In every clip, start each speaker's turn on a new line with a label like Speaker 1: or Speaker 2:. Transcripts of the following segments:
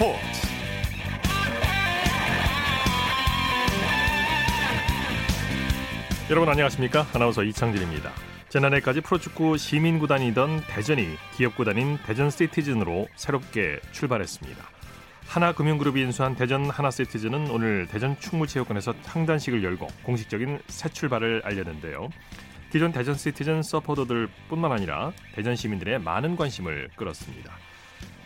Speaker 1: 스포츠 여러분 안녕하십니까? 아나운서 이창진입니다. 지난해까지 프로축구 시민구단이던 대전이 기업구단인 대전시티즌으로 새롭게 출발했습니다. 하나금융그룹이 인수한 대전 하나시티즌은 오늘 대전 충무체육관에서 창단식을 열고 공식적인 새 출발을 알렸는데요. 기존 대전 시티즌 서포터들 뿐만 아니라 대전 시민들의 많은 관심을 끌었습니다.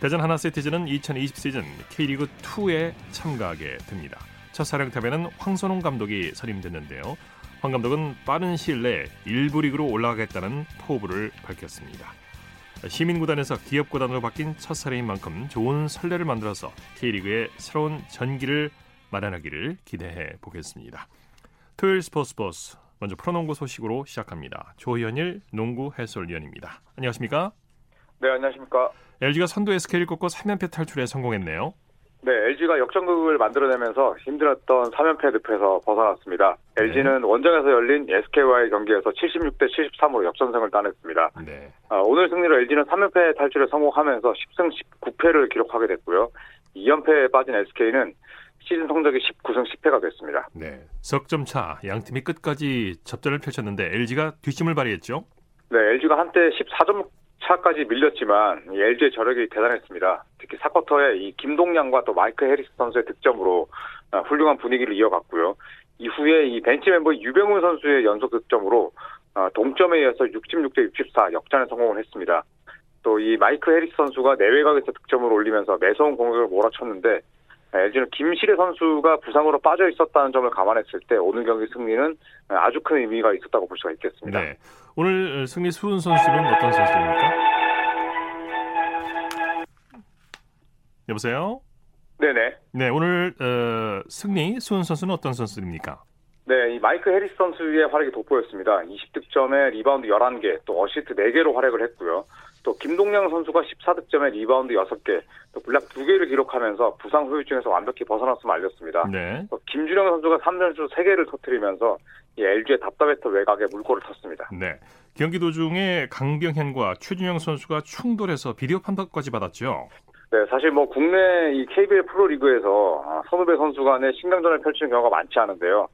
Speaker 1: 대전 하나시티즌은 2020 시즌 K리그 2에 참가하게 됩니다. 첫 사령탑에는 황선홍 감독이 선임됐는데요. 황 감독은 빠른 시일 내에 1부 리그로 올라가겠다는 포부를 밝혔습니다. 시민구단에서 기업구단으로 바뀐 첫 사례인 만큼 좋은 선례를 만들어서 K리그의 새로운 전기를 마련하기를 기대해 보겠습니다. 토요일 스포츠 버스 먼저 프로농구 소식으로 시작합니다. 조현일 농구 해설위원입니다. 안녕하십니까?
Speaker 2: 네, 안녕하십니까?
Speaker 1: LG가 선두 SK를 꺾고 3연패 탈출에 성공했네요.
Speaker 2: 네, LG가 역전극을 만들어내면서 힘들었던 3연패 늪에서 벗어났습니다.
Speaker 1: 네.
Speaker 2: LG는 원정에서 열린 SK와의 경기에서 76대 73으로 역전승을 따냈습니다.
Speaker 1: 네.
Speaker 2: 아, 오늘 승리로 LG는 3연패 탈출에 성공하면서 10승 19패를 기록하게 됐고요. 2연패에 빠진 SK는 시즌 성적이 19승 10패가 됐습니다.
Speaker 1: 네. 석점 차 양팀이 끝까지 접전을 펼쳤는데 LG가 뒷심을 발휘했죠.
Speaker 2: 네, LG가 한때 14점 차까지 밀렸지만 이 LG의 저력이 대단했습니다. 특히 사쿼터에 이 김동량과 또 마이크 해리스 선수의 득점으로 아, 훌륭한 분위기를 이어갔고요. 이후에 이 벤치 멤버 유병훈 선수의 연속 득점으로 아, 동점에 이어서 66대 64 역전에 성공을 했습니다. 또 이 마이크 해리스 선수가 내외곽에서 득점을 올리면서 매서운 공격을 몰아쳤는데 LG는 김시래 선수가 부상으로 빠져 있었다는 점을 감안했을 때 오늘 경기 승리는 아주 큰 의미가 있었다고 볼 수가 있겠습니다.
Speaker 1: 네. 오늘 승리 수훈 선수는 어떤 선수입니까? 여보세요?
Speaker 2: 네네.
Speaker 1: 네, 오늘 어, 승리 수훈 선수는 어떤 선수입니까?
Speaker 2: 네, 이 마이크 해리스 선수의 활약이 돋보였습니다. 20득점에 리바운드 11개, 또 어시스트 4개로 활약을 했고요. 또 김동영 선수가 14득점에 리바운드 6개, 또 블락 2개를 기록하면서 부상 후유증에서 완벽히 벗어났음을 알렸습니다.
Speaker 1: 네.
Speaker 2: 또 김준영 선수가 3점슛 3개를 터뜨리면서 이 LG의 답답했던 외곽에 물꼬를 텄습니다.
Speaker 1: 네. 경기 도중에 강병현과 최준영 선수가 충돌해서 비디오 판독까지 받았죠.
Speaker 2: 네, 사실 뭐 국내 이 KBL 프로리그에서 아, 선후배 선수 간의 신강전을 펼치는 경우가 많지 않은데요.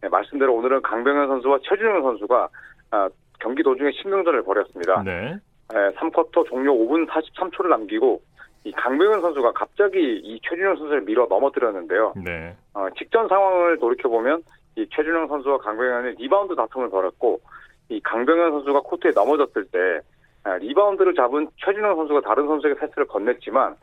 Speaker 2: 네, 말씀대로 오늘은 강병현 선수와 최준영 선수가 아, 경기 도중에 신경전을 벌였습니다.
Speaker 1: 네.
Speaker 2: 네, 3쿼터 종료 5분 43초를 남기고 이 강병현 선수가 갑자기 이 최준영 선수를 밀어 넘어뜨렸는데요.
Speaker 1: 네.
Speaker 2: 어, 직전 상황을 돌이켜 보면 이 최준용 선수와 강병현이 리바운드 다툼을 벌였고 이 강병현 선수가 코트에 넘어졌을 때 아, 리바운드를 잡은 최준용 선수가 다른 선수에게 패스를 건넸지만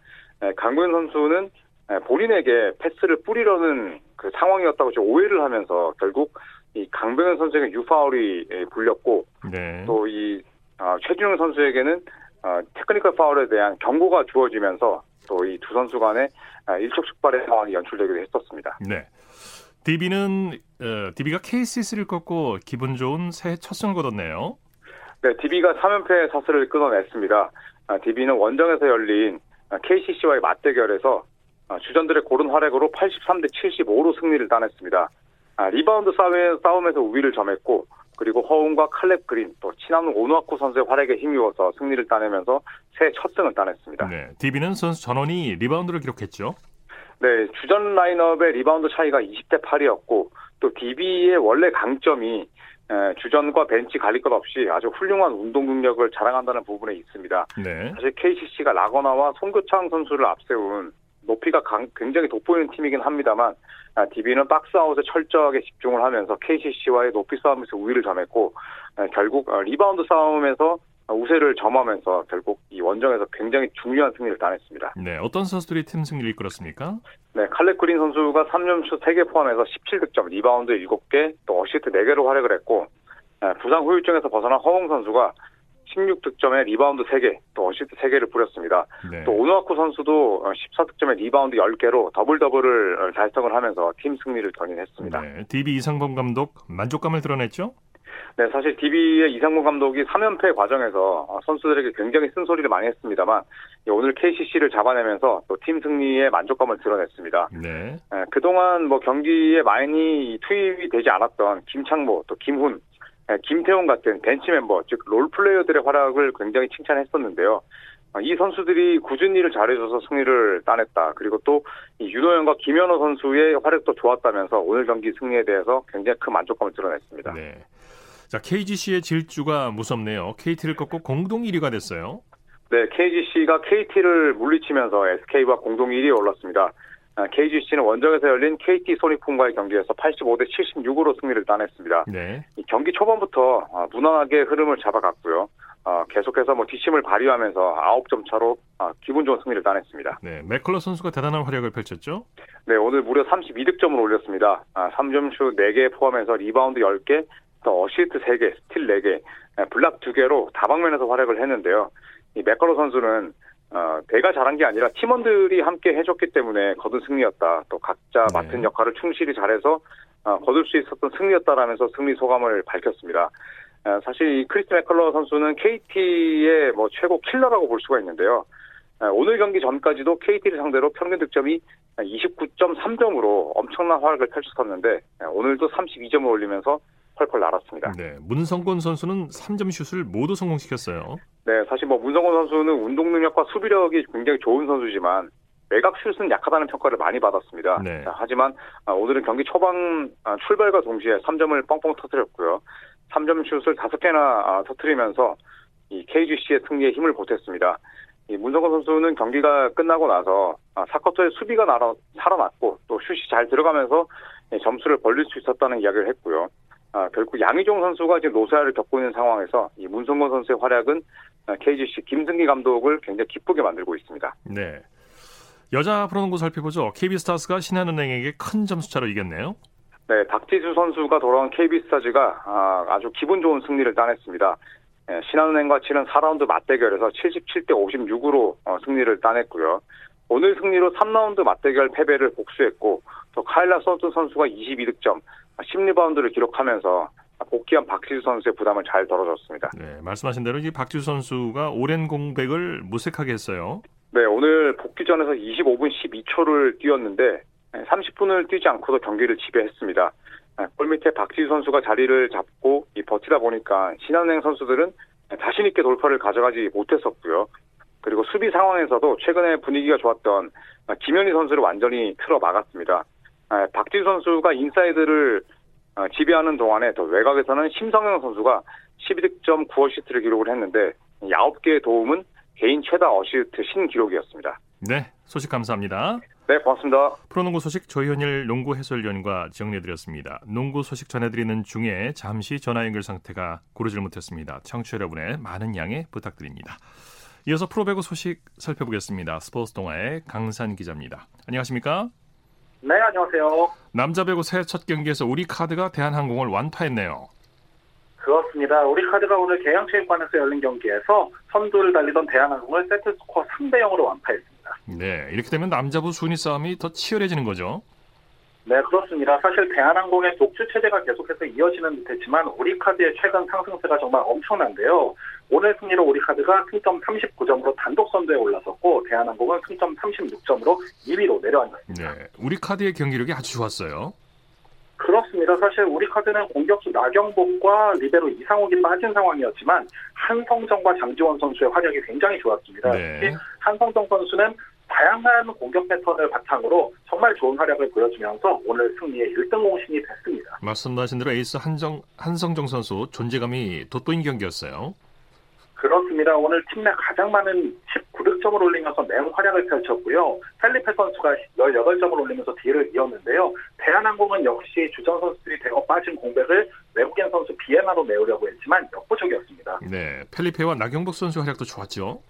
Speaker 2: 에, 강병현 선수는 에, 본인에게 패스를 뿌리려는 그 상황이었다고 오해를 하면서 결국 이 강병현 선수에게 U파울이 에, 불렸고
Speaker 1: 네.
Speaker 2: 또 이 아, 최준용 선수에게는 어, 테크니컬 파울에 대한 경고가 주어지면서 또 이 두 선수 간의 아, 일촉즉발의 상황이 연출되기도 했었습니다.
Speaker 1: 네. DB는 어, DB가 KCC를 꺾고 기분 좋은 새해 첫 승을 거뒀네요.
Speaker 2: 네, DB가 3연패 사슬을 끊어냈습니다. 아, DB는 원정에서 열린 아, KCC와의 맞대결에서 아, 주전들의 고른 활약으로 83대 75로 승리를 따냈습니다. 아, 리바운드 싸움에, 싸움에서 우위를 점했고 그리고 허웅과 칼렙 그린 또 치나누 오누아쿠 선수의 활약에 힘입어서 승리를 따내면서 새해 첫 승을 따냈습니다.
Speaker 1: 네. DB는 선수 전원이 리바운드를 기록했죠.
Speaker 2: 네, 주전 라인업의 리바운드 차이가 20대 8이었고 또 DB의 원래 강점이 에, 주전과 벤치 갈릴 것 없이 아주 훌륭한 운동 능력을 자랑한다는 부분에 있습니다.
Speaker 1: 네.
Speaker 2: 사실 KCC가 라건아와 송교창 선수를 앞세운 높이가 강- 굉장히 돋보이는 팀이긴 합니다만 아, DB는 박스아웃에 철저하게 집중을 하면서 KCC와의 높이 싸움에서 우위를 점했고 아, 결국 어, 리바운드 싸움에서 우세를 점하면서 결국 이 원정에서 굉장히 중요한 승리를 따냈습니다.
Speaker 1: 네. 어떤 선수들이 팀 승리를 이끌었습니까?
Speaker 2: 네, 칼렙 그린 선수가 3점슛 3개 포함해서 17득점, 리바운드 7개, 또 어시스트 4개로 활약을 했고 아, 부상 후유증에서 벗어난 허웅 선수가 16득점에 리바운드 3개, 또 어시스트 3개를 뿌렸습니다.
Speaker 1: 네.
Speaker 2: 또 오누아쿠 선수도 14득점에 리바운드 10개로 더블 더블을 달성을 하면서 팀 승리를 견인했습니다. 네.
Speaker 1: 네. DB 이상범 감독 만족감을 드러냈죠?
Speaker 2: 사실 DB의 이상무 감독이 3연패 과정에서 어, 선수들에게 굉장히 쓴소리를 많이 했습니다만 이 오늘 KCC를 잡아내면서 또 팀 승리에 만족감을 드러냈습니다.
Speaker 1: 네.
Speaker 2: 에, 그동안 뭐 경기에 많이 투입이 되지 않았던 김창모, 또 김훈, 에, 김태훈 같은 벤치 멤버, 즉 롤플레이어들의 활약을 굉장히 칭찬했었는데요. 이 선수들이 꾸준히 일을 잘해줘서 승리를 따냈다. 그리고 또 윤호영과 김현호 선수의 활약도 좋았다면서 오늘 경기 승리에 대해서 굉장히 큰 만족감을 드러냈습니다. 네.
Speaker 1: 자 KGC의 질주가 무섭네요. KT를 꺾고 공동 1위가 됐어요.
Speaker 2: 네, KGC가 KT를 물리치면서 SK와 공동 1위에 올랐습니다. KGC는 아, 원정에서 열린 KT 소니품과의 경기에서 85대 76으로 승리를 따냈습니다. 네. 경기 초반부터 아, 무난하게 흐름을 잡아갔고요. 어, 계속해서 뭐 뒷심을 발휘하면서 9점 차로 어, 기분 좋은 승리를 따냈습니다.
Speaker 1: 네, 맥컬러 선수가 대단한 활약을 펼쳤죠?
Speaker 2: 네, 오늘 무려 32득점을 올렸습니다. 아, 3점슛 4개 포함해서 리바운드 10개, 또 어시스트 3개, 스틸 4개, 블락 2개로 다방면에서 활약을 했는데요. 이 맥컬러 선수는 어, 내가 잘한 게 아니라 팀원들이 함께 해줬기 때문에 거둔 승리였다. 또 각자 네. 맡은 역할을 충실히 잘해서 어, 거둘 수 있었던 승리였다라면서 승리 소감을 밝혔습니다. 어, 사실 이 크리스 맥컬러 선수는 KT의 뭐 최고 킬러라고 볼 수가 있는데요. 어, 오늘 경기 전까지도 KT를 상대로 평균 득점이 29.3점으로 엄청난 활약을 펼쳤었는데 어, 오늘도 32점을 올리면서 펄펄 날았습니다.
Speaker 1: 네, 문성곤 선수는 3점 슛을 모두 성공시켰어요.
Speaker 2: 네, 사실 뭐 문성곤 선수는 운동 능력과 수비력이 굉장히 좋은 선수지만 외곽 슛은 약하다는 평가를 많이 받았습니다. 네. 자, 하지만 오늘은 경기 초반 출발과 동시에 3점을 뻥뻥 터뜨렸고요. 3점 슛을 5개나 터뜨리면서 이 KGC의 승리에 힘을 보탰습니다. 이 문성건 선수는 경기가 끝나고 나서 사커터의 수비가 날아, 살아났고 또 슛이 잘 들어가면서 점수를 벌릴 수 있었다는 이야기를 했고요. 아, 결국 양희종 선수가 지금 노사를 겪고 있는 상황에서 이 문성건 선수의 활약은 KGC 김승기 감독을 굉장히 기쁘게 만들고 있습니다.
Speaker 1: 네. 여자 프로농구 살펴보죠. KB스타스가 신한은행에게 큰 점수차로 이겼네요.
Speaker 2: 네, 박지수 선수가 돌아온 KB스타즈가 아, 주 기분 좋은 승리를 따냈습니다. 예, 신한은행과 치른 4라운드 맞대결에서 77대 56으로 어, 승리를 따냈고요. 오늘 승리로 3라운드 맞대결 패배를 복수했고 또 카일라 선수 선수가 22득점, 10리바운드를 기록하면서 복귀한 박지수 선수의 부담을 잘 덜어줬습니다.
Speaker 1: 네, 말씀하신 대로 이 박지수 선수가 오랜 공백을 무색하게 했어요.
Speaker 2: 네, 오늘 복귀전에서 25분 12초를 뛰었는데 30분을 뛰지 않고도 경기를 지배했습니다. 골 밑에 박지수 선수가 자리를 잡고 버티다 보니까 신한은행 선수들은 자신 있게 돌파를 가져가지 못했었고요. 그리고 수비 상황에서도 최근에 분위기가 좋았던 김현희 선수를 완전히 틀어 막았습니다. 박지수 선수가 인사이드를 지배하는 동안에 더 외곽에서는 심성영 선수가 12득점 9어시스트를 기록을 했는데 9개의 도움은 개인 최다 어시스트 신기록이었습니다.
Speaker 1: 네, 소식 감사합니다.
Speaker 2: 네, 고맙습니다.
Speaker 1: 프로농구 소식 조현일 농구 해설위원과 정리해드렸습니다. 농구 소식 전해드리는 중에 잠시 전화 연결 상태가 고르질 못했습니다. 청취 여러분의 많은 양해 부탁드립니다. 이어서 프로배구 소식 살펴보겠습니다. 스포츠 동아의 강산 기자입니다. 안녕하십니까?
Speaker 3: 네, 안녕하세요.
Speaker 1: 남자 배구 새첫 경기에서 우리 카드가 대한항공을 완파했네요.
Speaker 3: 그렇습니다. 우리 카드가 오늘 계양체육관에서 열린 경기에서 선두를 달리던 대한항공을 세트 스코어 3대 0으로 완파했습니다.
Speaker 1: 네, 이렇게 되면 남자부 순위 싸움이 더 치열해지는 거죠.
Speaker 3: 네, 그렇습니다. 사실 대한항공의 독주 체제가 계속해서 이어지는 듯했지만 우리카드의 최근 상승세가 정말 엄청난데요. 오늘 승리로 우리카드가 승점 39점으로 단독 선두에 올라섰고 대한항공은 승점 36점으로 2위로 내려앉았습니다.
Speaker 1: 네, 우리카드의 경기력이 아주 좋았어요.
Speaker 3: 그렇습니다. 사실 우리 카드는 공격수 나경복과 리베로 이상욱이 빠진 상황이었지만 한성정과 장지원 선수의 활약이 굉장히 좋았습니다. 네. 특히 한성정 선수는 다양한 공격 패턴을 바탕으로 정말 좋은 활약을 보여주면서 오늘 승리의 1등 공신이 됐습니다.
Speaker 1: 말씀하신 대로 에이스 한정, 한성정 선수 존재감이 돋보인 경기였어요.
Speaker 3: 그렇습니다. 오늘 팀 내 가장 많은 19득점을 올리면서 맹 활약을 펼쳤고요. 펠리페 선수가 18점을 올리면서 뒤를 이었는데요. 대한항공은 역시 주전 선수들이 대거 빠진 공백을 외국인 선수 비예나로 메우려고 했지만 역부족이었습니다.
Speaker 1: 네, 펠리페와 나경복 선수 활약도 좋았죠.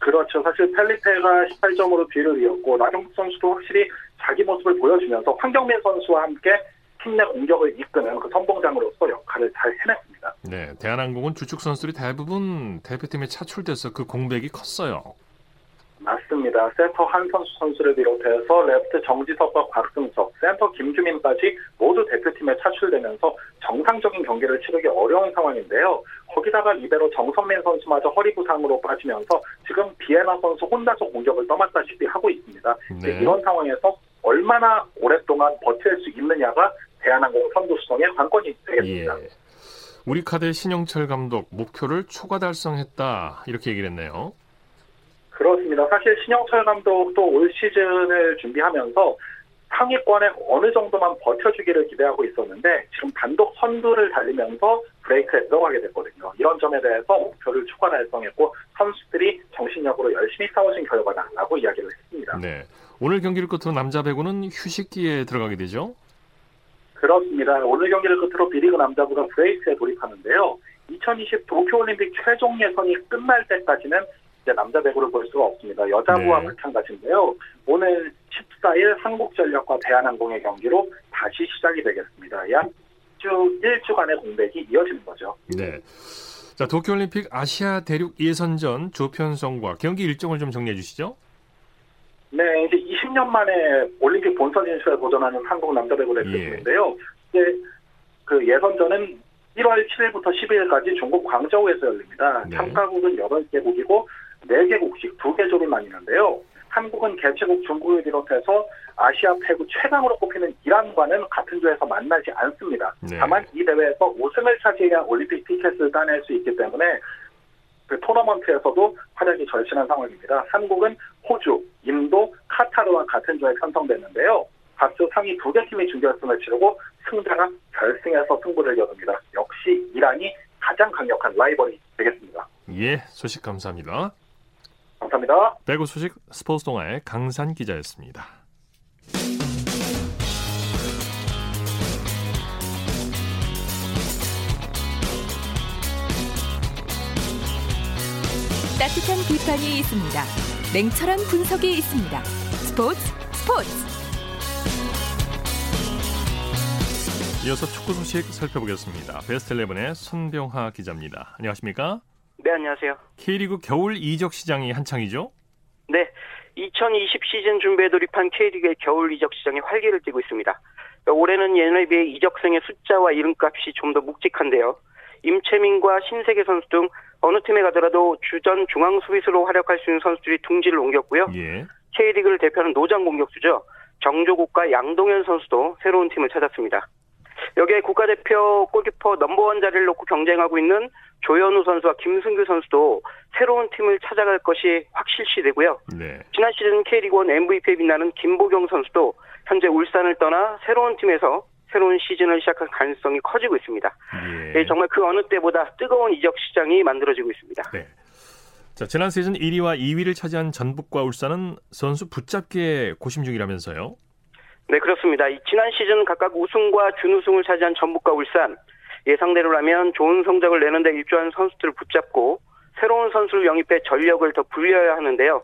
Speaker 3: 그렇죠. 사실 펠리페가 18점으로 뒤를 이었고 나경복 선수도 확실히 자기 모습을 보여주면서 황경민 선수와 함께 팀 내 공격을 이끄는 그 선봉장으로서 역할을 잘 해냈습니다.
Speaker 1: 네, 대한항공은 주축 선수들이 대부분 대표팀에 차출돼서 그 공백이 컸어요.
Speaker 3: 맞습니다. 세터 한선수 선수를 비롯해서 레프트 정지석과 곽승석, 센터 김규민까지 모두 대표팀에 차출되면서 정상적인 경기를 치르기 어려운 상황인데요. 거기다가 리베로 정선민 선수마저 허리 부상으로 빠지면서 지금 비에나 선수 혼자서 공격을 떠맡다시피 하고 있습니다. 네. 이런 상황에서 얼마나 오랫동안 버틸 수 있느냐가 대한항공 선두 수성의 관건이 되겠습니다. 예.
Speaker 1: 우리 카드 신영철 감독 목표를 초과 달성했다 이렇게 얘기를 했네요.
Speaker 3: 그렇습니다. 사실 신영철 감독도 올 시즌을 준비하면서 상위권에 어느 정도만 버텨주기를 기대하고 있었는데 지금 단독 선두를 달리면서 브레이크에 들어가게 됐거든요. 이런 점에 대해서 목표를 추가 달성했고 선수들이 정신력으로 열심히 싸우신 결과다라고 이야기를 했습니다.
Speaker 1: 네. 오늘 경기를 끝으로 남자 배구는 휴식기에 들어가게 되죠?
Speaker 3: 그렇습니다. 오늘 경기를 끝으로 비리그 남자부가 브레이크에 돌입하는데요. 2020 도쿄올림픽 최종 예선이 끝날 때까지는 이제 남자 배구를 볼 수가 없습니다. 여자부와
Speaker 1: 네.
Speaker 3: 마찬가지인데요. 오늘 14일 한국전력과 대한항공의 경기로 다시 시작이 되겠습니다. 약주 1주간의 공백이 이어지는 거죠.
Speaker 1: 네. 자, 도쿄올림픽 아시아 대륙 예선전 조편성과 경기 일정을 좀 정리해 주시죠.
Speaker 3: 네, 이제 20년 만에 올림픽 본선 진출에 도전하는 한국 남자 배구 대표팀인데요. 이제 그 예선전은 1월 7일부터 12일까지 중국 광저우에서 열립니다.
Speaker 1: 네.
Speaker 3: 참가국은 8개국이고 4개국씩 2개 조를 나뉘는데요. 한국은 개최국 중국을 비롯해서 아시아 패구 최강으로 꼽히는 이란과는 같은 조에서 만나지 않습니다.
Speaker 1: 네.
Speaker 3: 다만 이 대회에서 우승을 차지해야 올림픽 티켓을 따낼 수 있기 때문에 그 토너먼트에서도 활약이 절실한 상황입니다. 한국은 호주, 인도, 카타르와 같은 조에 편성됐는데요. 각주 상위 두 개 팀이 준결승을 치르고 승자가 결승에서 승부를 겨룹니다. 역시 이란이 가장 강력한 라이벌이 되겠습니다.
Speaker 1: 예, 소식 감사합니다.
Speaker 3: 감사합니다.
Speaker 1: 배구 소식 스포츠 동아의 강산 기자였습니다.
Speaker 4: 따뜻한 비판이 있습니다. 냉철한 분석이 있습니다. 스포츠 스포츠
Speaker 1: 이어서 축구 소식 살펴보겠습니다. 베스트 11의 손병하 기자입니다. 안녕하십니까?
Speaker 5: 네, 안녕하세요.
Speaker 1: K리그 겨울 이적 시장이 한창이죠?
Speaker 5: 네, 2020 시즌 준비에 돌입한 K리그의 겨울 이적 시장이 활기를 띠고 있습니다. 올해는 예년에 비해 이적생의 숫자와 이름값이 좀 더 묵직한데요. 임채민과 신세계 선수 등 어느 팀에 가더라도 주전 중앙 수비수로 활약할 수 있는 선수들이 둥지를 옮겼고요.
Speaker 1: 예.
Speaker 5: K리그를 대표하는 노장 공격수죠. 정조국과 양동현 선수도 새로운 팀을 찾았습니다. 여기에 국가대표 골키퍼 넘버원 자리를 놓고 경쟁하고 있는 조현우 선수와 김승규 선수도 새로운 팀을 찾아갈 것이 확실시 되고요.
Speaker 1: 네.
Speaker 5: 지난 시즌 K리그1 MVP에 빛나는 김보경 선수도 현재 울산을 떠나 새로운 팀에서 새로운 시즌을 시작할 가능성이 커지고 있습니다.
Speaker 1: 예.
Speaker 5: 네, 정말 그 어느 때보다 뜨거운 이적 시장이 만들어지고 있습니다.
Speaker 1: 네. 자, 지난 시즌 1위와 2위를 차지한 전북과 울산은 선수 붙잡기에 고심 중이라면서요?
Speaker 5: 네, 그렇습니다. 이 지난 시즌 각각 우승과 준우승을 차지한 전북과 울산 예상대로라면 좋은 성적을 내는데 일조한 선수들을 붙잡고 새로운 선수를 영입해 전력을 더 불려야 하는데요.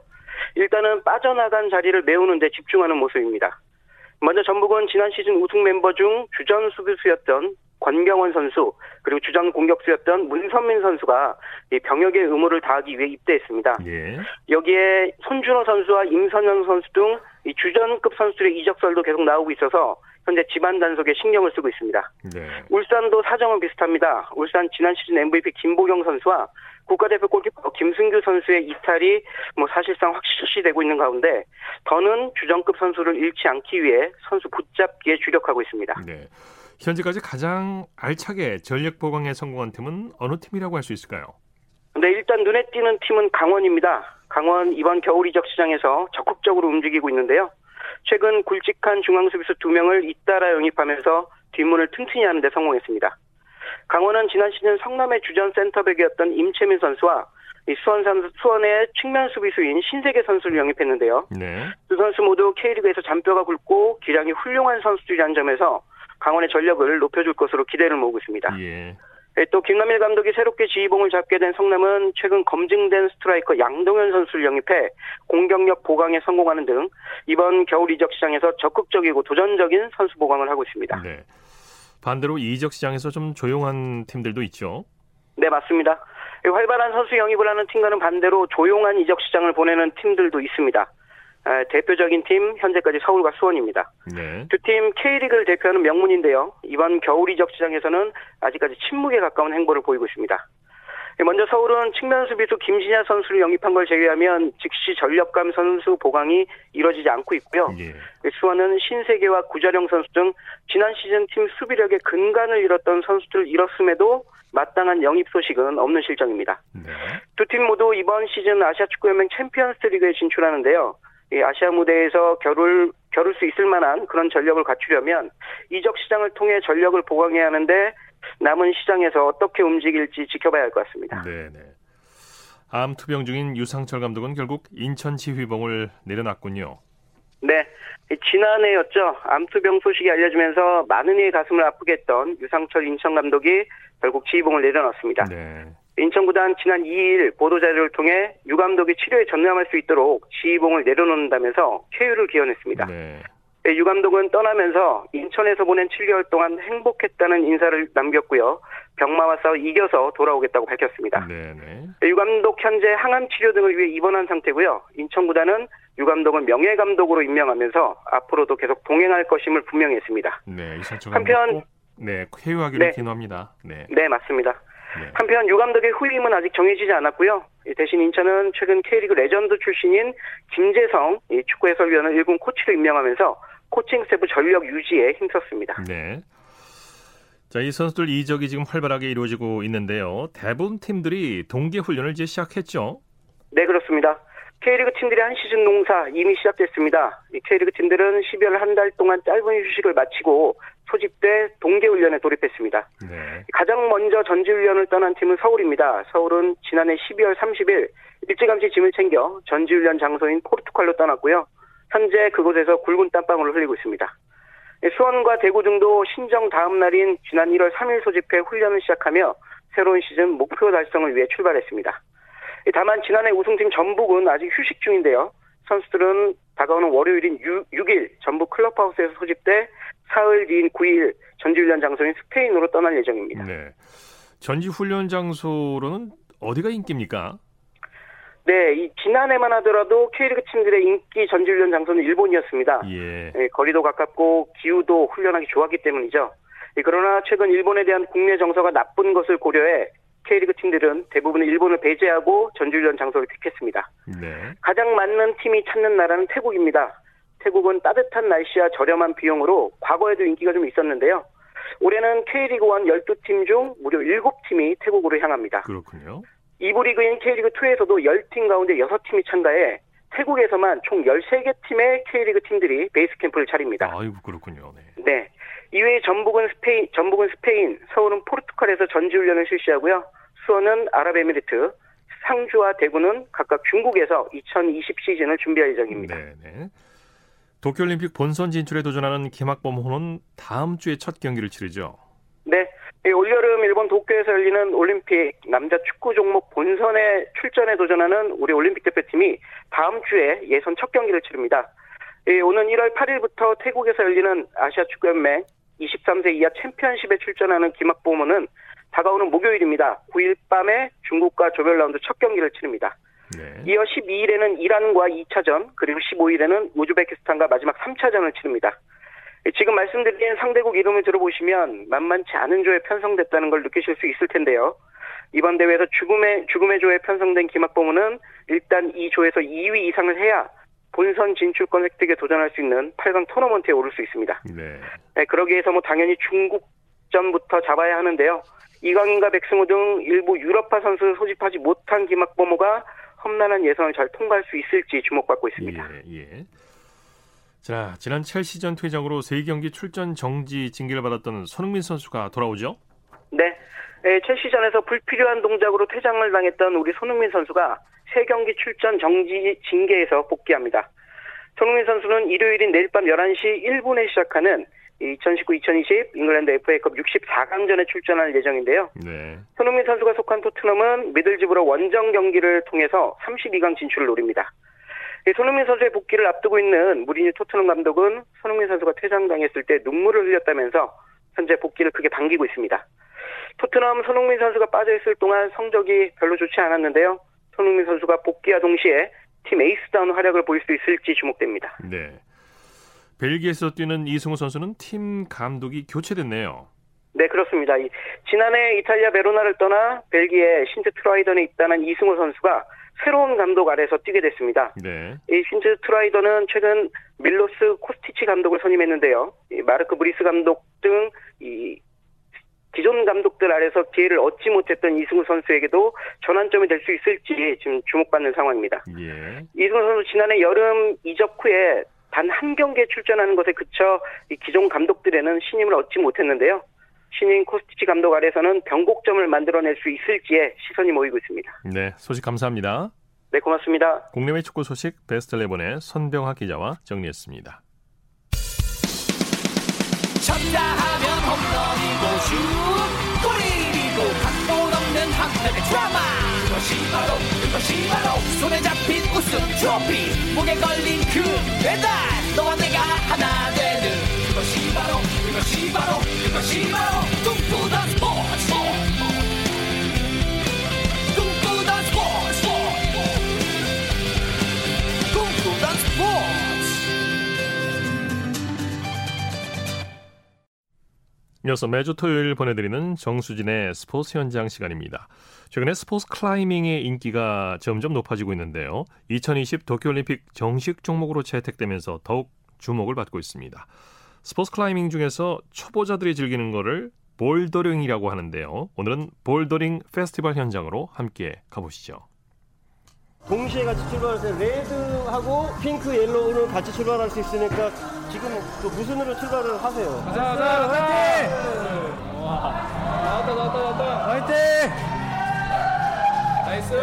Speaker 5: 일단은 빠져나간 자리를 메우는 데 집중하는 모습입니다. 먼저 전북은 지난 시즌 우승 멤버 중 주전 수비수였던 권경원 선수 그리고 주전 공격수였던 문선민 선수가 이 병역의 의무를 다하기 위해 입대했습니다.
Speaker 1: 예.
Speaker 5: 여기에 손준호 선수와 임선영 선수 등 이 주전급 선수들의 이적설도 계속 나오고 있어서 현재 집안 단속에 신경을 쓰고 있습니다.
Speaker 1: 네.
Speaker 5: 울산도 사정은 비슷합니다. 울산 지난 시즌 MVP 김보경 선수와 국가대표 골키퍼 김승규 선수의 이탈이 뭐 사실상 확실시되고 있는 가운데 더는 주전급 선수를 잃지 않기 위해 선수 붙잡기에 주력하고 있습니다.
Speaker 1: 네. 현재까지 가장 알차게 전력 보강에 성공한 팀은 어느 팀이라고 할 수 있을까요?
Speaker 5: 네, 일단 눈에 띄는 팀은 강원입니다. 강원 이번 겨울 이적 시장에서 적극적으로 움직이고 있는데요. 최근 굵직한 중앙 수비수 두 명을 잇따라 영입하면서 뒷문을 튼튼히 하는 데 성공했습니다. 강원은 지난 시즌 성남의 주전 센터백이었던 임채민 선수와 이 수원 선수, 수원의 측면 수비수인 신세계 선수를 영입했는데요.
Speaker 1: 네.
Speaker 5: 두 선수 모두 K리그에서 잔뼈가 굵고 기량이 훌륭한 선수들이라는 점에서 강원의 전력을 높여줄 것으로 기대를 모으고 있습니다.
Speaker 1: 예.
Speaker 5: 예, 또 김남일 감독이 새롭게 지휘봉을 잡게 된 성남은 최근 검증된 스트라이커 양동현 선수를 영입해 공격력 보강에 성공하는 등 이번 겨울 이적 시장에서 적극적이고 도전적인 선수 보강을 하고 있습니다.
Speaker 1: 네. 반대로 이적 시장에서 좀 조용한 팀들도 있죠.
Speaker 5: 네, 맞습니다. 예, 활발한 선수 영입을 하는 팀과는 반대로 조용한 이적 시장을 보내는 팀들도 있습니다. 에, 대표적인 팀 현재까지 서울과 수원입니다.
Speaker 1: 네.
Speaker 5: 두팀 K리그를 대표하는 명문인데요. 이번 겨울 이적 시장에서는 아직까지 침묵에 가까운 행보를 보이고 있습니다. 먼저 서울은 측면 수비수 김신야 선수를 영입한 걸 제외하면 즉시 전력감 선수 보강이 이뤄지지 않고 있고요.
Speaker 1: 예.
Speaker 5: 수원은 신세계와 구자령 선수 등 지난 시즌 팀 수비력의 근간을 이뤘던 선수들을 잃었음에도 마땅한 영입 소식은 없는 실정입니다.
Speaker 1: 네.
Speaker 5: 두팀 모두 이번 시즌 아시아 축구연맹 챔피언스 리그에 진출하는데요. 이 아시아 무대에서 겨룰 겨룰 수 있을 만한 그런 전력을 갖추려면 이적 시장을 통해 전력을 보강해야 하는데 남은 시장에서 어떻게 움직일지 지켜봐야 할 것 같습니다.
Speaker 1: 네, 네. 암 투병 중인 유상철 감독은 결국 인천 지휘봉을 내려놨군요.
Speaker 5: 네. 지난해였죠. 암투병 소식이 알려지면서 많은 이의 가슴을 아프게 했던 유상철 인천 감독이 결국 지휘봉을 내려놨습니다.
Speaker 1: 네.
Speaker 5: 인천구단 지난 2일 보도자료를 통해 유 감독이 치료에 전념할 수 있도록 지휘봉을 내려놓는다면서 쾌유를 기원했습니다.
Speaker 1: 네.
Speaker 5: 유 감독은 떠나면서 인천에서 보낸 7개월 동안 행복했다는 인사를 남겼고요. 병마와 싸워 이겨서 돌아오겠다고 밝혔습니다.
Speaker 1: 네, 네.
Speaker 5: 유 감독 현재 항암 치료 등을 위해 입원한 상태고요. 인천구단은 유 감독은 명예 감독으로 임명하면서 앞으로도 계속 동행할 것임을 분명히 했습니다.
Speaker 1: 네,
Speaker 5: 한편-
Speaker 1: 네, 쾌유하기를
Speaker 5: 네.
Speaker 1: 기원합니다. 네.
Speaker 5: 네, 맞습니다.
Speaker 1: 네.
Speaker 5: 한편 유 감독의 후임은 아직 정해지지 않았고요. 대신 인천은 최근 K리그 레전드 출신인 김재성 이 축구 해설위원을 1군 코치로 임명하면서 코칭 스태프 전력 유지에 힘썼습니다.
Speaker 1: 네. 자, 이 선수들 이적이 지금 활발하게 이루어지고 있는데요. 대부분 팀들이 동계 훈련을 이제 시작했죠.
Speaker 5: 네, 그렇습니다. K리그 팀들의 한 시즌 농사 이미 시작됐습니다. 이 K리그 팀들은 12월 한 달 동안 짧은 휴식을 마치고 소집돼 동계훈련에 돌입했습니다.
Speaker 1: 네.
Speaker 5: 가장 먼저 전지훈련을 떠난 팀은 서울입니다. 서울은 지난해 12월 30일 일찌감치 짐을 챙겨 전지훈련 장소인 포르투갈로 떠났고요. 현재 그곳에서 굵은 땀방울을 흘리고 있습니다. 수원과 대구 등도 신정 다음 날인 지난 1월 3일 소집해 훈련을 시작하며 새로운 시즌 목표 달성을 위해 출발했습니다. 다만 지난해 우승팀 전북은 아직 휴식 중인데요. 선수들은 다가오는 월요일인 6, 일 전북 클럽하우스에서 소집돼 사흘 뒤인 9일 전지훈련 장소인 스페인으로 떠날 예정입니다.
Speaker 1: 네. 전지 훈련 장소로는 어디가 인기입니까?
Speaker 5: 네, 이 지난해만 하더라도 K리그 팀들의 인기 전지훈련 장소는 일본이었습니다.
Speaker 1: 예.
Speaker 5: 예, 거리도 가깝고 기후도 훈련하기 좋았기 때문이죠. 예, 그러나 최근 일본에 대한 국내 정서가 나쁜 것을 고려해 K리그 팀들은 대부분 일본을 배제하고 전지훈련 장소를 택했습니다.
Speaker 1: 네.
Speaker 5: 가장 맞는 팀이 찾는 나라는 태국입니다. 태국은 따뜻한 날씨와 저렴한 비용으로 과거에도 인기가 좀 있었는데요. 올해는 K리그1 12팀 중 무려 7팀이 태국으로 향합니다.
Speaker 1: 그렇군요.
Speaker 5: 2부 리그인 K리그2에서도 10팀 가운데 6팀이 참가해 태국에서만 총 13개 팀의 K리그 팀들이 베이스 캠프를 차립니다.
Speaker 1: 아이고 그렇군요. 네.
Speaker 5: 네. 이외에 전북은 스페인, 전북은 스페인, 서울은 포르투갈에서 전지 훈련을 실시하고요. 수원은 아랍에미리트, 상주와 대구는 각각 중국에서 2020 시즌을 준비할 예정입니다.
Speaker 1: 네, 네. 도쿄올림픽 본선 진출에 도전하는 김학범 호는 다음 주에 첫 경기를 치르죠.
Speaker 5: 네. 이 올여름 일본 도쿄에서 열리는 올림픽 남자 축구 종목 본선에 출전에 도전하는 우리 올림픽 대표팀이 다음 주에 예선 첫 경기를 치릅니다. 예, 오는 1월 8일부터 태국에서 열리는 아시아 축구연맹 23세 이하 챔피언십에 출전하는 김학보모는 다가오는 목요일입니다. 9일 밤에 중국과 조별 라운드 첫 경기를 치릅니다.
Speaker 1: 네.
Speaker 5: 이어 12일에는 이란과 2차전, 그리고 15일에는 우즈베키스탄과 마지막 3차전을 치릅니다. 지금 말씀드린 상대국 이름을 들어보시면 만만치 않은 조에 편성됐다는 걸 느끼실 수 있을 텐데요. 이번 대회에서 죽음의, 죽음의 조에 편성된 김학범은 일단 이 조에서 2위 이상을 해야 본선 진출권 획득에 도전할 수 있는 8강 토너먼트에 오를 수 있습니다.
Speaker 1: 네.
Speaker 5: 네, 그러기 위해서 뭐 당연히 중국전부터 잡아야 하는데요. 이강인과 백승호 등 일부 유럽파 선수를 소집하지 못한 김학범호가 험난한 예선을 잘 통과할 수 있을지 주목받고 있습니다.
Speaker 1: 예, 예. 자, 지난 첼시전 퇴장으로 세 경기 출전 정지 징계를 받았던 손흥민 선수가 돌아오죠?
Speaker 5: 네. 네, 첼시전에서 불필요한 동작으로 퇴장을 당했던 우리 손흥민 선수가 세 경기 출전 정지 징계에서 복귀합니다. 손흥민 선수는 일요일인 내일 밤 11시 1분에 시작하는 2019-2020 잉글랜드 FA컵 64강전에 출전할 예정인데요.
Speaker 1: 네.
Speaker 5: 손흥민 선수가 속한 토트넘은 미들즈브로 원정 경기를 통해서 32강 진출을 노립니다. 이 손흥민 선수의 복귀를 앞두고 있는 무리뉴 토트넘 감독은 손흥민 선수가 퇴장당했을 때 눈물을 흘렸다면서 현재 복귀를 크게 앞당기고 있습니다. 토트넘 손흥민 선수가 빠져있을 동안 성적이 별로 좋지 않았는데요. 손흥민 선수가 복귀와 동시에 팀 에이스다운 활약을 보일 수 있을지 주목됩니다.
Speaker 1: 네. 벨기에에서 뛰는 이승우 선수는 팀 감독이 교체됐네요.
Speaker 5: 네, 그렇습니다. 이, 지난해 이탈리아 베로나를 떠나 벨기에 신트 트라위던에 입단한 이승우 선수가 새로운 감독 아래서 뛰게 됐습니다.
Speaker 1: 네.
Speaker 5: 이 신트 트라위던은 최근 밀로스 코스티치 감독을 선임했는데요. 이 마르크 브리스 감독 등 이 기존 감독들 아래서 기회를 얻지 못했던 이승우 선수에게도 전환점이 될 수 있을지 지금 주목받는 상황입니다.
Speaker 1: 예.
Speaker 5: 이승우 선수 지난해 여름 이적 후에 단 한 경기에 출전하는 것에 그쳐 기존 감독들에는 신임을 얻지 못했는데요. 신임 코스티치 감독 아래서는 변곡점을 만들어낼 수 있을지에 시선이 모이고 있습니다.
Speaker 1: 네, 소식 감사합니다.
Speaker 5: 네, 고맙습니다.
Speaker 1: 국내외 축구 소식 베스트 11의 선병학 기자와 정리했습니다.
Speaker 6: 쳤다 하면 홈런이고 슛 골이고 각본 없는 한편의 드라마 그것이 바로 그 것이 바로 손에 잡힌 우승 트로피. 목에 걸린 그 배달. 너와 내가 하나 되는 그것이 바로 그것이 바로 그것이 바로. 꿈꾸던 스포츠 꿈꾸던 스포츠 꿈꾸던 스포츠.
Speaker 1: 이어서 매주 토요일 보내드리는 정수진의 스포츠 현장 시간입니다. 최근에 스포츠 클라이밍의 인기가 점점 높아지고 있는데요. 2020 도쿄올림픽 정식 종목으로 채택되면서 더욱 주목을 받고 있습니다. 스포츠 클라이밍 중에서 초보자들이 즐기는 것을 볼더링이라고 하는데요. 오늘은 볼더링 페스티벌 현장으로 함께 가보시죠.
Speaker 7: 동시에 같이 출발해서 red하고 핑크, yellow는 같이 출발할 수 있으니까 지금 그 무슨으로 출발을 하세요? 가자, 가자, 화이팅! 나왔다, 나왔다, 나왔다. 화이팅! nice!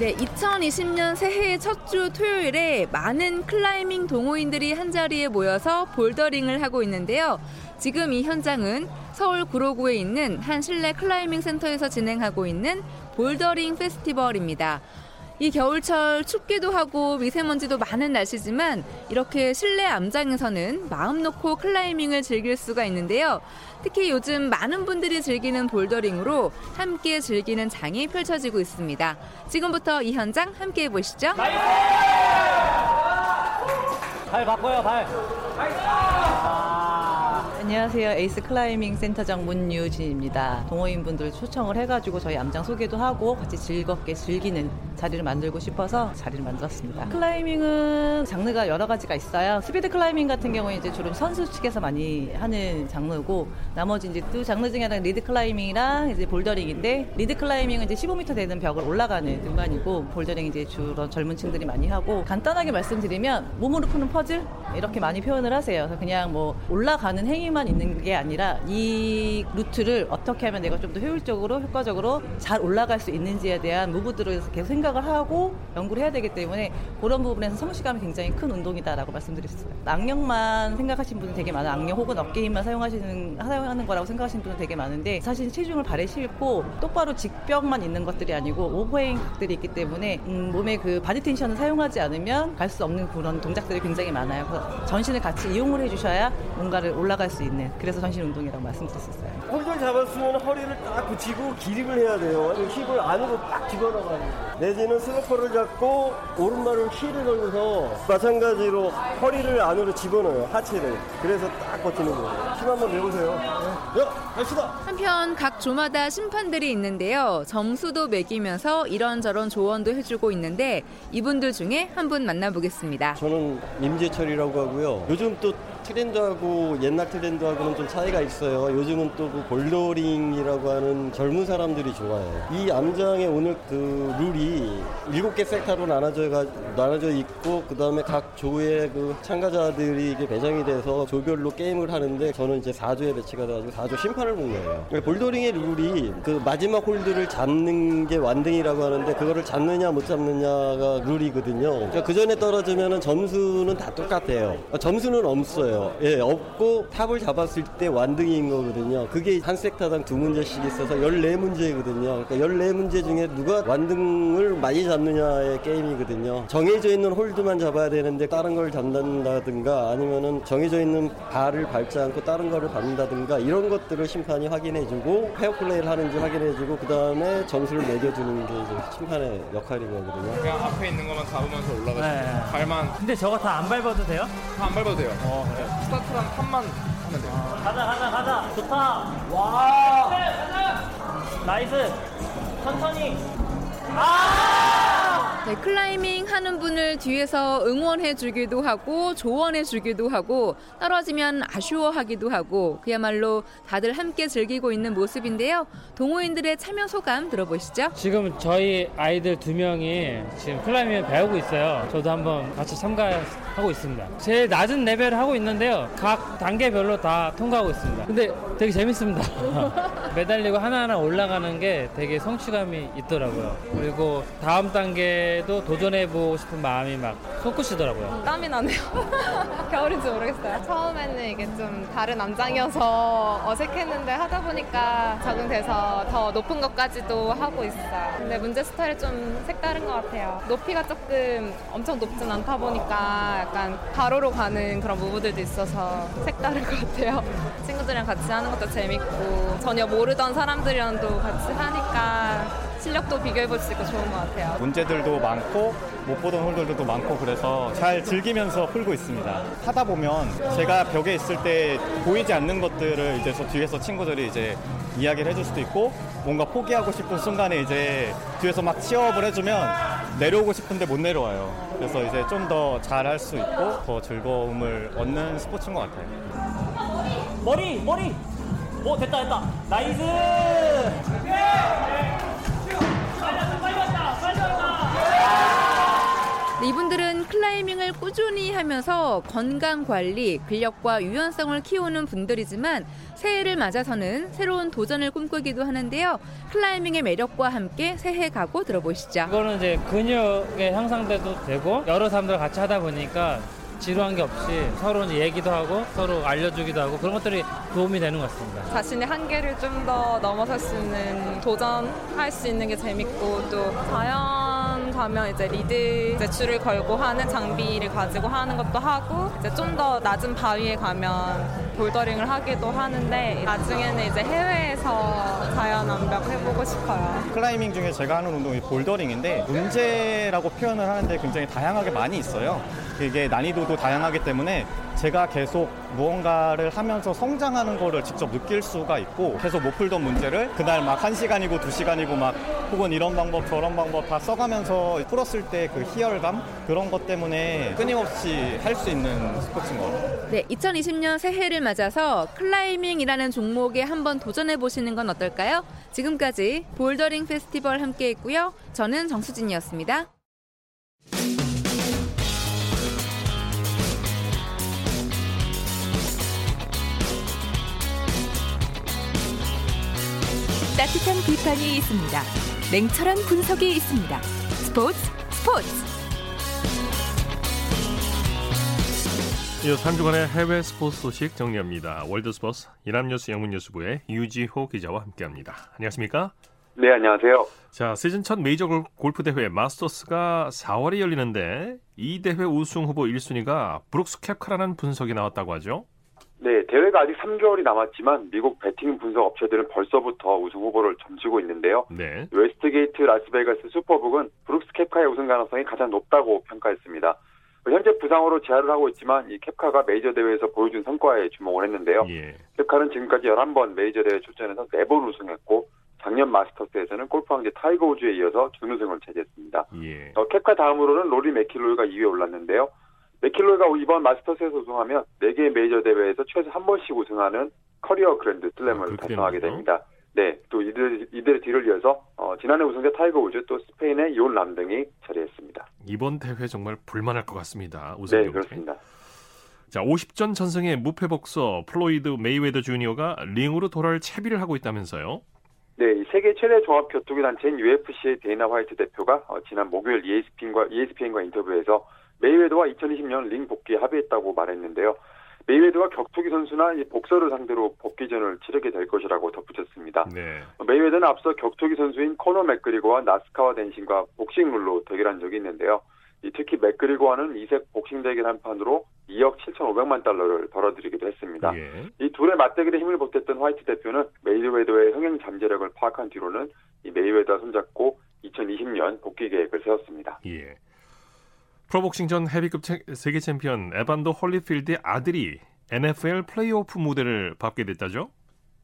Speaker 8: 네, 2020년 새해 첫주 토요일에 많은 클라이밍 동호인들이 한자리에 모여서 볼더링을 하고 있는데요. 지금 이 현장은 서울 구로구에 있는 한 실내 클라이밍 센터에서 진행하고 있는 볼더링 페스티벌입니다. 이 겨울철 춥기도 하고 미세먼지도 많은 날씨지만 이렇게 실내 암장에서는 마음 놓고 클라이밍을 즐길 수가 있는데요. 특히 요즘 많은 분들이 즐기는 볼더링으로 함께 즐기는 장이 펼쳐지고 있습니다. 지금부터 이 현장 함께 해보시죠.
Speaker 7: 발 바꿔요, 발.
Speaker 9: 안녕하세요. 에이스 클라이밍 센터장 문유진입니다. 동호인분들 초청을 해가지고 저희 암장 소개도 하고 같이 즐겁게 즐기는 자리를 만들고 싶어서 자리를 만들었습니다. 클라이밍은 장르가 여러 가지가 있어요. 스피드 클라이밍 같은 경우에 이제 주로 선수 측에서 많이 하는 장르고 나머지 이제 두 장르 중에 하나가 리드 클라이밍이랑 이제 볼더링인데 리드 클라이밍은 이제 15m 되는 벽을 올라가는 등반이고 볼더링 이제 주로 젊은 층들이 많이 하고 간단하게 말씀드리면 몸으로 푸는 퍼즐 이렇게 많이 표현을 하세요. 그래서 그냥 뭐 올라가는 행위만 있는 게 아니라 이 루트를 어떻게 하면 내가 좀 더 효율적으로 효과적으로 잘 올라갈 수 있는지에 대한 move들을 계속 생각을 하고 연구를 해야 되기 때문에 그런 부분에서 성취감이 굉장히 큰 운동이다라고 말씀드릴 수 있어요. 악력만 생각하시는 분이 되게 많아요. 악력 혹은 어깨 힘만 사용하시는 사용하는 거라고 생각하시는 분은 되게 많은데 사실 체중을 발에 싣고 똑바로 직벽만 있는 것들이 아니고 오버행 각들이 있기 때문에 음, 몸의 그 body tension을 사용하지 않으면 갈 수 없는 그런 동작들이 굉장히 많아요. 그래서 전신을 같이 이용을 해주셔야 뭔가를 올라갈 수 있는 그래서 전신 운동이라고 말씀드렸었어요.
Speaker 7: 홀들 잡았으면 허리를 딱 붙이고 기립을 해야 돼요. 힙을 안으로 딱 집어넣어가지고. 내지는 슬로퍼를 잡고 오른발을 힐을 걸면서 마찬가지로 허리를 안으로 집어넣어요. 하체를. 그래서 딱 버티는 거예요. 힘 한번 내보세요. 네. 야, 갑시다.
Speaker 8: 한편 각 조마다 심판들이 있는데요. 점수도 매기면서 이런저런 조언도 해주고 있는데 이분들 중에 한 분 만나보겠습니다.
Speaker 7: 저는 임재철이라고 하고요. 요즘 또 트렌드하고 옛날 트렌드하고는 좀 차이가 있어요. 요즘은 또 그 볼더링이라고 하는 젊은 사람들이 좋아해요. 이 암장에 오늘 그 룰이 일곱 개 섹터로 나눠져, 가, 나눠져 있고, 그 다음에 각 조의 그 참가자들이 이게 배정이 돼서 조별로 게임을 하는데 저는 이제 4조에 배치가 돼가지고 4조 심판을 본 거예요. 볼더링의 룰이 그 마지막 홀드를 잡는 게 완등이라고 하는데 그거를 잡느냐 못 잡느냐가 룰이거든요. 그러니까 그 전에 떨어지면은 점수는 다 똑같아요. 점수는 없어요. 예, 없고 탑을 잡았을 때 완등인 거거든요. 그게 한 섹터당 두 문제씩 있어서 14문제거든요. 그러니까 14문제 중에 누가 완등을 많이 잡느냐의 게임이거든요. 정해져 있는 홀드만 잡아야 되는데 다른 걸 잡는다든가 아니면은 정해져 있는 발을 밟지 않고 다른 거를 밟는다든가 이런 것들을 심판이 확인해주고 페어 플레이를 하는지 확인해주고 그 다음에 점수를 매겨주는 게 이제 심판의 역할이거든요.
Speaker 10: 그냥 앞에 있는 것만 잡으면서 올라가시면
Speaker 11: 네.
Speaker 10: 발만
Speaker 11: 근데 저거 다 안 밟아도 돼요?
Speaker 10: 다 안 밟아도 돼요.
Speaker 11: 어, 그래.
Speaker 10: 스타트랑 top만 하면 돼요.
Speaker 11: 가자, 가자, 가자. 좋다. 와. nice. 천천히. 아!
Speaker 8: 네, 클라이밍 하는 분을 뒤에서 응원해 주기도 하고 조언해 주기도 하고 떨어지면 아쉬워하기도 하고 그야말로 다들 함께 즐기고 있는 모습인데요. 동호인들의 참여 소감 들어보시죠.
Speaker 12: 지금 저희 아이들 두 명이 지금 클라이밍을 배우고 있어요. 저도 한번 같이 참가하고 있습니다. 제일 낮은 레벨을 하고 있는데요. 각 단계별로 다 통과하고 있습니다. 근데 되게 재밌습니다. 매달리고 하나하나 올라가는 게 되게 성취감이 있더라고요. 그리고 다음 단계 도 도전해보고 싶은 마음이 막 솟구시더라고요.
Speaker 13: 땀이 나네요. 겨울인지 모르겠어요. 처음에는 이게 좀 다른 암장이어서 어색했는데 하다 보니까 적응돼서 더 높은 것까지도 하고 있어요. 근데 문제 스타일이 좀 색다른 것 같아요. 높이가 조금 엄청 높진 않다 보니까 약간 가로로 가는 그런 무브들도 있어서 색다른 것 같아요. 친구들이랑 같이 하는 것도 재밌고 전혀 모르던 사람들이랑도 같이 하니까 실력도 비교해 볼 수 있고 좋은 것 같아요.
Speaker 14: 문제들도 많고 못 보던 홀들도 많고 그래서 잘 즐기면서 풀고 있습니다. 하다 보면 제가 벽에 있을 때 보이지 않는 것들을 이제 저 뒤에서 친구들이 이제 이야기를 해줄 수도 있고 뭔가 포기하고 싶은 순간에 이제 뒤에서 막 치업을 해주면 내려오고 싶은데 못 내려와요. 그래서 이제 좀 더 잘할 수 있고 더 즐거움을 얻는 스포츠인 것 같아요.
Speaker 11: 머리 머리 오 됐다 됐다 nice
Speaker 8: 이분들은 클라이밍을 꾸준히 하면서 건강 관리, 근력과 유연성을 키우는 분들이지만 새해를 맞아서는 새로운 도전을 꿈꾸기도 하는데요. 클라이밍의 매력과 함께 새해 각오 들어보시죠.
Speaker 12: 이거는 이제 근육의 향상도 되고 여러 사람들 같이 하다 보니까 지루한 게 없이 서로 얘기도 하고 서로 알려주기도 하고 그런 것들이 도움이 되는 것 같습니다.
Speaker 13: 자신의 한계를 좀 더 넘어설 수 있는 도전할 수 있는 게 재밌고 또 자연 가면 이제 리드 이제 줄을 걸고 하는 장비를 가지고 하는 것도 하고 이제 좀 더 낮은 바위에 가면 볼더링을 하기도 하는데 나중에는 이제 해외에서 자연 암벽 해보고 싶어요.
Speaker 14: 클라이밍 중에 제가 하는 운동이 볼더링인데 문제라고 표현을 하는데 굉장히 다양하게 많이 있어요. 이게 난이도도 다양하기 때문에 제가 계속 무언가를 하면서 성장하는 거를 직접 느낄 수가 있고 계속 못 풀던 문제를 그날 막 한 시간이고 두 시간이고 막 혹은 이런 방법 저런 방법 다 써가면서 풀었을 때 그 희열감 그런 것 때문에 끊임없이 할 수 있는 스포츠인 것 같아요.
Speaker 8: 네, 2020년 새해를 맞아서 클라이밍이라는 종목에 한번 도전해 보시는 건 어떨까요? 지금까지 볼더링 페스티벌 함께 했고요. 저는 정수진이었습니다. 따뜻한 비판이 있습니다. 냉철한 분석이 있습니다. 스포츠 스포츠.
Speaker 1: 이어서 한 주간의 해외 스포츠 소식 정리합니다. 월드스포츠 이남뉴스 영문뉴스부의 유지호 기자와 함께합니다. 안녕하십니까?
Speaker 2: 네, 안녕하세요.
Speaker 1: 자, 시즌 첫 메이저 골- 골프 대회 마스터스가 4월에 열리는데 이 대회 우승 후보 1순위가 브룩스 캡카라는 분석이 나왔다고 하죠.
Speaker 2: 네, 대회가 아직 3개월이 남았지만 미국 베팅 분석 업체들은 벌써부터 우승 후보를 점치고 있는데요.
Speaker 1: 네.
Speaker 2: 웨스트게이트 라스베이거스 슈퍼북은 브룩스 켑카의 우승 가능성이 가장 높다고 평가했습니다. 현재 부상으로 재활을 하고 있지만 이 켑카가 메이저 대회에서 보여준 성과에 주목을 했는데요.
Speaker 1: 예.
Speaker 2: 켑카는 지금까지 11번 메이저 대회 출전해서 4번 우승했고 작년 마스터스에서는 골프 황제 타이거 우즈에 이어서 준우승을 차지했습니다.
Speaker 1: 예.
Speaker 2: 어, 켑카 다음으로는 로리 맥킬로이가 2위에 올랐는데요. 맥킬로이가 이번 마스터스에서 우승하면 4개의 메이저 대회에서 최소 한 번씩 우승하는 커리어 그랜드 슬램을
Speaker 1: 아,
Speaker 2: 달성하게. 됩니다. 네, 또 이들, 이들의 뒤를 이어서 어, 지난해 우승자 타이거 우즈 또 스페인의 욘 람 등이 자리했습니다.
Speaker 1: 이번 대회 정말 볼만할 것 같습니다. 우승
Speaker 2: 네,
Speaker 1: 경기.
Speaker 2: 그렇습니다.
Speaker 1: 자, 50전 전승의 무패 복서 플로이드 메이웨더 주니어가 링으로 돌아올 채비를 하고 있다면서요?
Speaker 2: 네, 이 세계 최대 종합 격투기 단체인 UFC의 데이나 화이트 대표가 어, 지난 목요일 ESPN과 ESPN과 인터뷰에서 메이웨더와 2020년 링 복귀에 합의했다고 말했는데요. 메이웨더가 격투기 선수나 이 복서를 상대로 복귀전을 치르게 될 것이라고 덧붙였습니다.
Speaker 1: 네.
Speaker 2: 어, 메이웨더는 앞서 격투기 선수인 코너 맥그리거와 나스카와 텐신과 복싱 룰로 대결한 적이 있는데요. 이 특히 맥그리거와는 이색 복싱 대결 한 판으로 2억 7,500만 달러를 벌어들이기도 했습니다.
Speaker 1: 예.
Speaker 2: 이 둘의 맞대결에 힘을 보탰던 화이트 대표는 메이웨더의 흥행 잠재력을 파악한 뒤로는 이 메이웨더와 손잡고 2020년 복귀 계획을 세웠습니다.
Speaker 1: 예. 프로복싱 전 헤비급 체- 세계 챔피언 에반더 홀리필드의 아들이 NFL 플레이오프 무대를 밟게 됐다죠?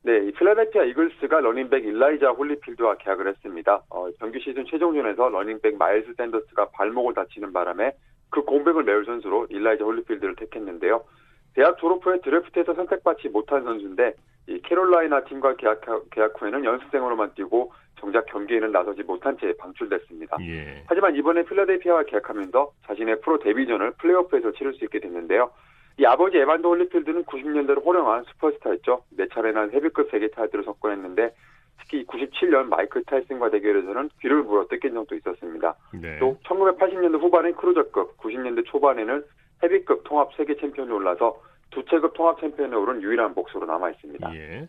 Speaker 2: 네, 이 필라델피아 이글스가 러닝백 일라이자 홀리필드와 계약을 했습니다. 어, 정규 시즌 최종전에서 러닝백 마일스 샌더스가 발목을 다치는 바람에 그 공백을 메울 선수로 일라이자 홀리필드를 택했는데요. 대학 졸업 후에 드래프트에서 선택받지 못한 선수인데 이 캐롤라이나 팀과 계약, 계약 후에는 연습생으로만 뛰고 정작 경기에는 나서지 못한 채 방출됐습니다.
Speaker 1: 예.
Speaker 2: 하지만 이번에 필라델피아와 계약하면서 자신의 프로 데뷔전을 플레이오프에서 치를 수 있게 됐는데요. 이 아버지 에반더 홀리필드는 90년대를 호령한 슈퍼스타였죠. 네 차례나 헤비급 세계 타이틀을 석권했는데 특히 97년 마이클 타이슨과 대결에서는 귀를 물어 뜯긴 적도 있었습니다.
Speaker 1: 네.
Speaker 2: 또 1980년대 후반엔 크루저급, 90년대 초반에는 헤비급 통합 세계 챔피언에 올라서 두 체급 통합 챔피언에 오른 유일한 복서로 남아 있습니다.
Speaker 1: 예.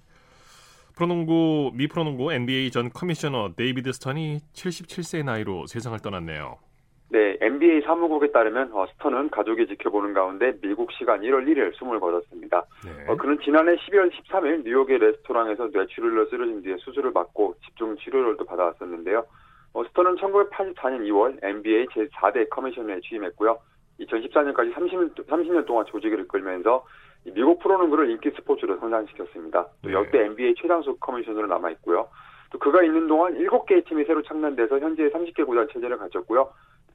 Speaker 1: 프로농구 미 프로농구 NBA 전 커미셔너 데이비드 스턴이 77세의 나이로 세상을 떠났네요.
Speaker 2: 네, NBA 사무국에 따르면 어, 스턴은 가족이 지켜보는 가운데 미국 시간 1월 1일 숨을 거뒀습니다.
Speaker 1: 네.
Speaker 2: 어, 그는 지난해 12월 13일 뉴욕의 레스토랑에서 뇌출혈로 쓰러진 뒤에 수술을 받고 집중 치료를 또 받아왔었는데요. 어, 스턴은 1984년 2월 NBA 제4대 커미셔너에 취임했고요. 2014년까지 30년, 30년 동안 조직을 이끌면서 이 미국 프로농구를 인기 스포츠로 성장시켰습니다. 또
Speaker 1: 네.
Speaker 2: 역대 NBA 최장수 커미셔너로 남아 있고요. 또 그가 있는 동안 7개의 팀이 새로 창단돼서 현재 30개 구단 체제를 갖췄고요.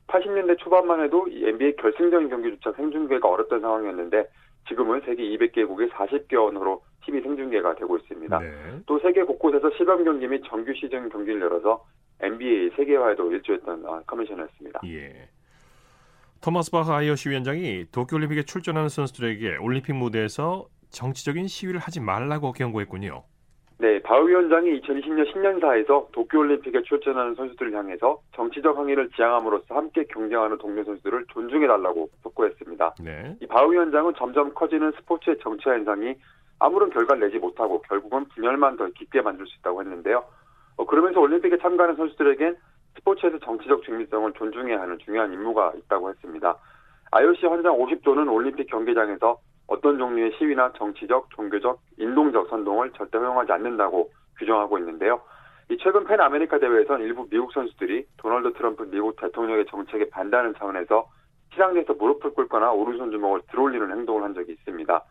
Speaker 2: 80년대 초반만 해도 이 NBA 결승적인 경기조차 생중계가 어렵던 상황이었는데 지금은 세계 200개국의 40개 언어로 TV 생중계가 되고 있습니다.
Speaker 1: 네.
Speaker 2: 또 세계 곳곳에서 시범 경기 및 정규 시즌 경기를 열어서 NBA 세계화에도 일조했던 아, 커미셔너였습니다.
Speaker 1: 예. 토마스 바흐 IOC 위원장이 도쿄올림픽에 출전하는 선수들에게 올림픽 무대에서 정치적인 시위를 하지 말라고 경고했군요.
Speaker 2: 네, 바우 위원장이 2020년 신년사에서 도쿄올림픽에 출전하는 선수들을 향해서 정치적 항의를 지향함으로써 함께 경쟁하는 동료 선수들을 존중해달라고 촉구했습니다.
Speaker 1: 네.
Speaker 2: 이 바우 위원장은 점점 커지는 스포츠의 정치화 현상이 아무런 결과를 내지 못하고 결국은 분열만 더 깊게 만들 수 있다고 했는데요. 어, 그러면서 올림픽에 참가하는 선수들에겐 스포츠에서 정치적 중립성을 존중해야 하는 중요한 임무가 있다고 했습니다. IOC 헌장 50조는 올림픽 경기장에서 어떤 종류의 시위나 정치적, 종교적, 인종적 선동을 절대 허용하지 않는다고 규정하고 있는데요. 이 최근 팬 아메리카 대회에선 일부 미국 선수들이 도널드 트럼프 미국 대통령의 정책에 반대하는 차원에서 시상대에서 무릎을 꿇거나 오른손 주먹을 들어올리는 행동을 한 적이 있습니다.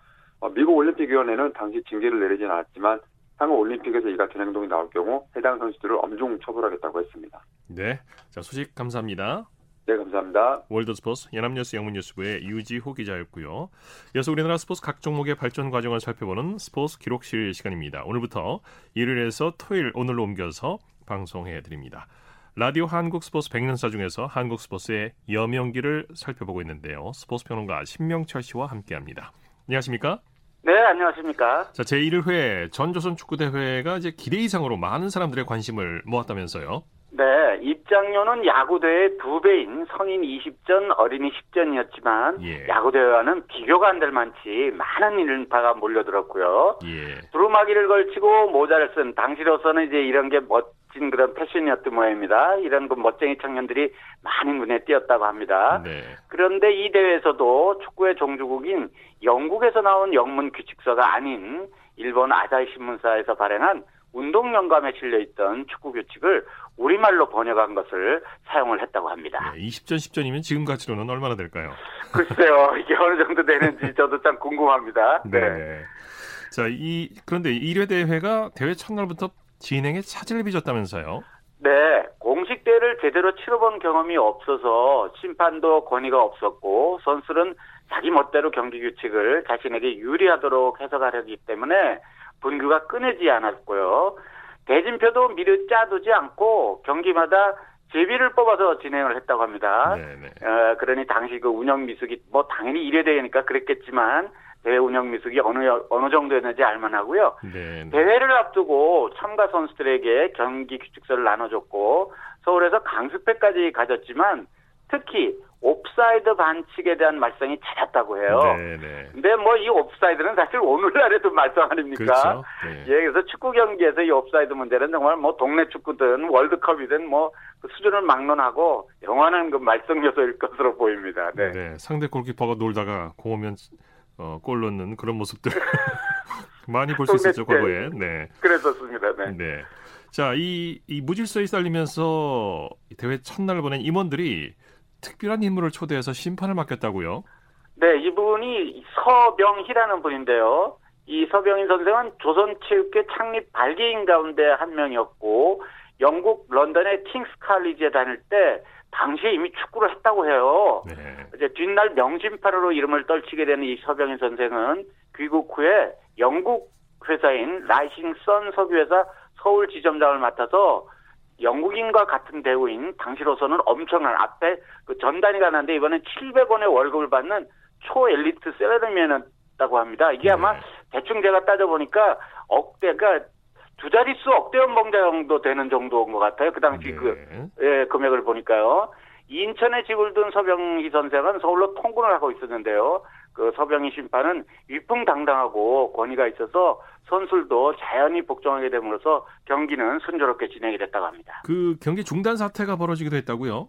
Speaker 2: 어, 미국 올림픽위원회는 당시 징계를 내리진 않았지만 향후 올림픽에서 이 같은 행동이 나올 경우 해당 선수들을 엄중 처벌하겠다고 했습니다.
Speaker 1: 네. 자, 소식 감사합니다.
Speaker 2: 네, 감사합니다.
Speaker 1: 월드스포츠 연합뉴스 영문뉴스부의 유지호 기자였고요. 이어서 우리나라 스포츠 각 종목의 발전 과정을 살펴보는 스포츠 기록실 시간입니다. 오늘부터 일요일에서 토요일 오늘로 옮겨서 방송해 드립니다. 라디오 한국 스포츠 100년사 중에서 한국 스포츠의 여명기를 살펴보고 있는데요. 스포츠 평론가 신명철 씨와 함께합니다. 안녕하십니까?
Speaker 15: 네, 안녕하십니까?
Speaker 1: 자, 제1회 전조선 축구 대회가 이제 기대 이상으로 많은 사람들의 관심을 모았다면서요.
Speaker 15: 네, 입장료는 야구대회 두 배인 성인 20전, 어린이 10전이었지만
Speaker 1: 예.
Speaker 15: 야구대회와는 비교가 안 될 만치 많은 인파가 몰려들었고요.
Speaker 1: 예.
Speaker 15: 두루마기를 걸치고 모자를 쓴 당시로서는 이제 이런 게 멋 진 그런 패션이었던 모양입니다. 이런 그 멋쟁이 청년들이 많은 눈에 띄었다고 합니다.
Speaker 1: 네.
Speaker 15: 그런데 이 대회에서도 축구의 종주국인 영국에서 나온 영문 규칙서가 아닌 일본 아사히 신문사에서 발행한 운동 영감에 실려 있던 축구 규칙을 우리말로 번역한 것을 사용을 했다고 합니다.
Speaker 1: 20전 10전이면 지금 가치로는 얼마나 될까요?
Speaker 15: 글쎄요, 이게 어느 정도 되는지 저도 참 궁금합니다.
Speaker 1: 네. 자, 이 그런데 1회 대회가 대회 첫날부터 진행에 차질을 빚었다면서요?
Speaker 15: 네, 공식 대회를 제대로 치러본 경험이 없어서 심판도 권위가 없었고 선수는 자기 멋대로 경기 규칙을 자신에게 유리하도록 해석하려기 때문에 분규가 끊이지 않았고요. 대진표도 미리 짜두지 않고 경기마다 제비를 뽑아서 진행을 했다고 합니다. 어, 그러니 당시 그 운영 미숙이 뭐 당연히 1회 대회니까 그랬겠지만 대회 운영 미숙이 어느 어느 정도였는지 알만하고요.
Speaker 1: 네.
Speaker 15: 대회를 앞두고 참가 선수들에게 경기 규칙서를 나눠줬고 서울에서 강습회까지 가졌지만 특히 옵사이드 반칙에 대한 말썽이 잦았다고 해요.
Speaker 1: 네, 네.
Speaker 15: 근데 뭐 이 옵사이드는 사실 오늘날에도 말썽 아닙니까?
Speaker 1: 그렇죠. 네.
Speaker 15: 예, 그래서 축구 경기에서 이 옵사이드 문제는 정말 뭐 동네 축구든 월드컵이든 뭐 그 수준을 막론하고 영원한 그 말썽 요소일 것으로 보입니다. 네.
Speaker 1: 네, 상대 골키퍼가 놀다가 공 오면 어, 골 넣는 그런 모습들 많이 볼 수 있었죠 과거에. 네.
Speaker 15: 그랬었습니다. 네.
Speaker 1: 네. 자, 이, 이 무질서에 쌓이면서 대회 첫날 보낸 임원들이 특별한 인물을 초대해서 심판을 맡겼다고요?
Speaker 15: 네, 이분이 서병희라는 분인데요. 이 서병인 선생은 조선체육회 창립 발기인 가운데 한 명이었고 영국 런던의 킹스 칼리지에 다닐 때 당시에 이미 축구를 했다고 해요.
Speaker 1: 네.
Speaker 15: 이제 뒷날 명심파로로 이름을 떨치게 되는 이 서병인 선생은 귀국 후에 영국 회사인 라이싱 선 석유회사 서울 지점장을 맡아서 영국인과 같은 대우인 당시로서는 엄청난 앞에 그 전단위가 나는데 이번엔 700원의 월급을 받는 초엘리트 셀러리맨이었다고 합니다. 이게 아마
Speaker 1: 네.
Speaker 15: 대충 제가 따져보니까 억대가 두 자릿수 억대 연봉자 정도 되는 정도인 것 같아요. 그 당시
Speaker 1: 네.
Speaker 15: 그 예, 금액을 보니까요. 인천에 집을 둔 서병희 선생은 서울로 통근을 하고 있었는데요. 그 서병희 심판은 위풍당당하고 권위가 있어서 선수들도 자연히 복종하게 됨으로써 경기는 순조롭게 진행이 됐다고 합니다.
Speaker 1: 그 경기 중단 사태가 벌어지기도 했다고요?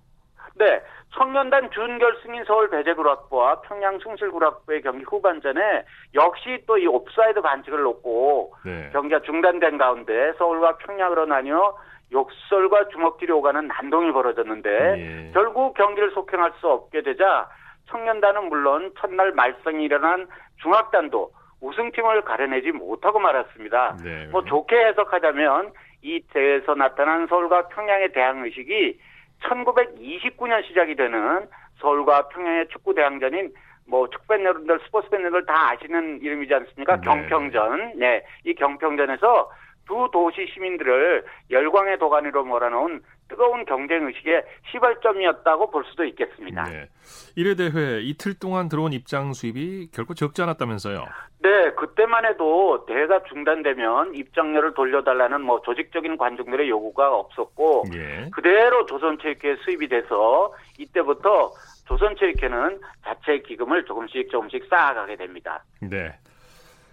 Speaker 15: 네, 청년단 준결승인 서울 배제구락부와 평양 숭실구락부의 경기 후반전에 역시 또 이 옵사이드 반칙을 놓고
Speaker 1: 네.
Speaker 15: 경기가 중단된 가운데 서울과 평양으로 나뉘어 욕설과 주먹질이 오가는 난동이 벌어졌는데
Speaker 1: 예.
Speaker 15: 결국 경기를 속행할 수 없게 되자 청년단은 물론 첫날 말썽이 일어난 중학단도 우승팀을 가려내지 못하고 말았습니다.
Speaker 1: 네.
Speaker 15: 뭐 좋게 해석하자면 이 대회에서 나타난 서울과 평양의 대항 의식이 1929년 시작이 되는 서울과 평양의 축구 대항전인 뭐 축구팬 여러분들, 스포츠 팬 여러분들 다 아시는 이름이지 않습니까?
Speaker 1: 네.
Speaker 15: 경평전. 네. 이 경평전에서 두 도시 시민들을 열광의 도가니로 몰아넣은 뜨거운 경쟁 의식의 시발점이었다고 볼 수도 있겠습니다.
Speaker 1: 네. 1회 대회 이틀 동안 들어온 입장 수입이 결코 적지 않았다면서요.
Speaker 15: 네, 그때만 해도 대회가 중단되면 입장료를 돌려달라는 뭐 조직적인 관중들의 요구가 없었고
Speaker 1: 예.
Speaker 15: 그대로 조선체육회에 수입이 돼서 이때부터 조선체육회는 자체 기금을 조금씩 조금씩 쌓아가게 됩니다.
Speaker 1: 네.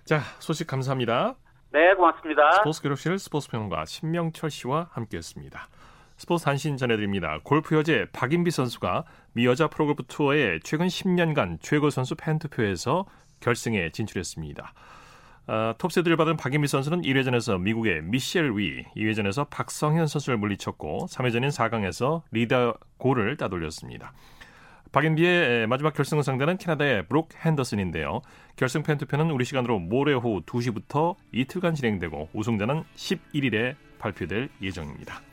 Speaker 1: 자, 소식 감사합니다.
Speaker 15: 네, 고맙습니다.
Speaker 1: 스포츠 기록실 스포츠 평론가 신명철 씨와 함께했습니다. 스포츠 단신 전해드립니다. 골프 여제 박인비 선수가 미 여자 프로골프 투어의 최근 10년간 최고 선수 팬투표에서 결승에 진출했습니다. 아, 톱시드를 받은 박인비 선수는 1회전에서 미국의 미셸 위, 2회전에서 박성현 선수를 물리쳤고 3회전인 4강에서 리디아 고를 따돌렸습니다. 박인비의 마지막 결승 상대는 캐나다의 브룩 핸더슨인데요. 결승 팬 투표는 우리 시간으로 모레 오후 2시부터 이틀간 진행되고 우승자는 11일에 발표될 예정입니다.